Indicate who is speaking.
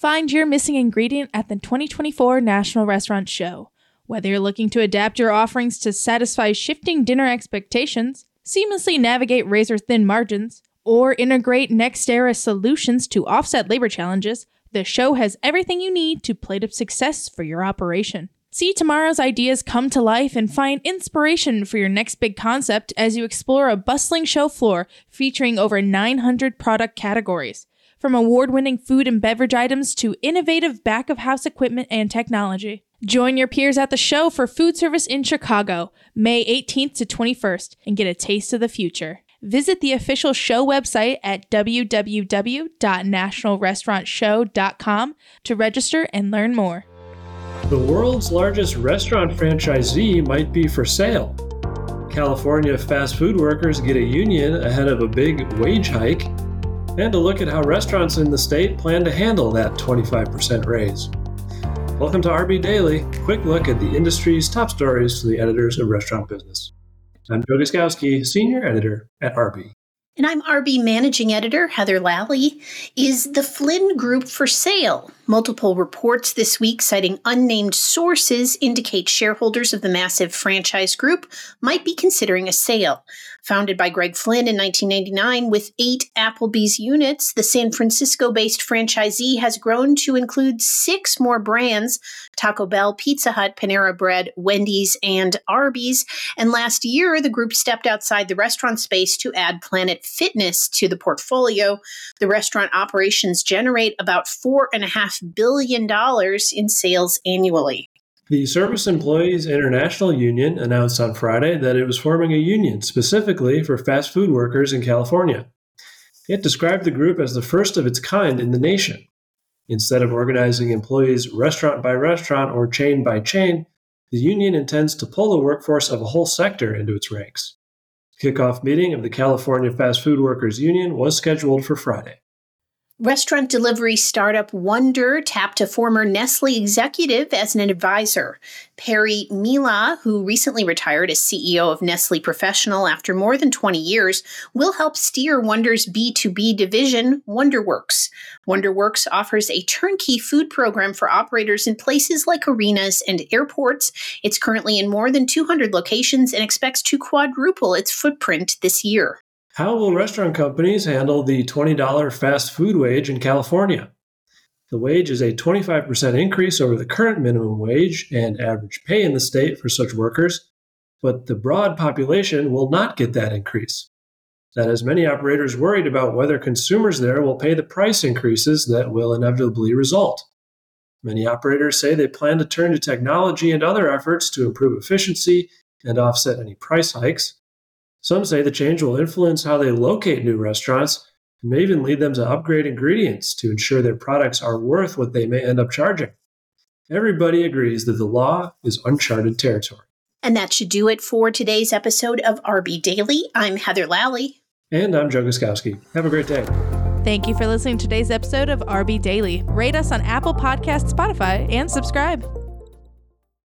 Speaker 1: Find your missing ingredient at the 2024 National Restaurant Show. Whether you're looking to adapt your offerings to satisfy shifting dinner expectations, seamlessly navigate razor thin margins, or integrate next era solutions to offset labor challenges, the show has everything you need to plate up success for your operation. See tomorrow's ideas come to life and find inspiration for your next big concept as you explore a bustling show floor featuring over 900 product categories. From award winning food and beverage items to innovative back of house equipment and technology. Join your peers at the show for food service in Chicago, May 18th to 21st, and get a taste of the future. Visit the official show website at www.nationalrestaurantshow.com to register and learn more.
Speaker 2: The world's largest restaurant franchisee might be for sale. California fast food workers get a union ahead of a big wage hike, and a look at how restaurants in the state plan to handle that 25% raise. Welcome to RB Daily, quick look at the industry's top stories for the editors of restaurant business. I'm Joe Guszkowski, Senior Editor at RB.
Speaker 3: And I'm RB Managing Editor Heather Lalley. Is the Flynn Group for sale? Multiple reports this week citing unnamed sources indicate shareholders of the massive franchise group might be considering a sale. Founded by Greg Flynn in 1999 with eight Applebee's units, the San Francisco based franchisee has grown to include six more brands Taco Bell, Pizza Hut, Panera Bread, Wendy's, and Arby's. And last year, the group stepped outside the restaurant space to add Planet Fitness to the portfolio. The restaurant operations generate about $4.5 billion in sales annually.
Speaker 2: The Service Employees International Union announced on Friday that it was forming a union specifically for fast food workers in California. It described the group as the first of its kind in the nation. Instead of organizing employees restaurant by restaurant or chain by chain, the union intends to pull the workforce of a whole sector into its ranks. Kickoff meeting of the California Fast Food Workers Union was scheduled for Friday.
Speaker 3: Restaurant delivery startup Wonder tapped a former Nestle executive as an advisor. Perry Mila, who recently retired as CEO of Nestle Professional after more than 20 years, will help steer Wonder's B2B division, WonderWorks. WonderWorks offers a turnkey food program for operators in places like arenas and airports. It's currently in more than 200 locations and expects to quadruple its footprint this year.
Speaker 2: How will restaurant companies handle the $20 fast food wage in California? The wage is a 25% increase over the current minimum wage and average pay in the state for such workers, but the broad population will not get that increase. That has many operators worried about whether consumers there will pay the price increases that will inevitably result. Many operators say they plan to turn to technology and other efforts to improve efficiency and offset any price hikes. Some say the change will influence how they locate new restaurants and may even lead them to upgrade ingredients to ensure their products are worth what they may end up charging. Everybody agrees that the law is uncharted territory.
Speaker 3: And that should do it for today's episode of RB Daily. I'm Heather Lalley.
Speaker 2: And I'm Joe Guszkowski. Have a great day.
Speaker 1: Thank you for listening to today's episode of RB Daily. Rate us on Apple Podcasts, Spotify, and subscribe.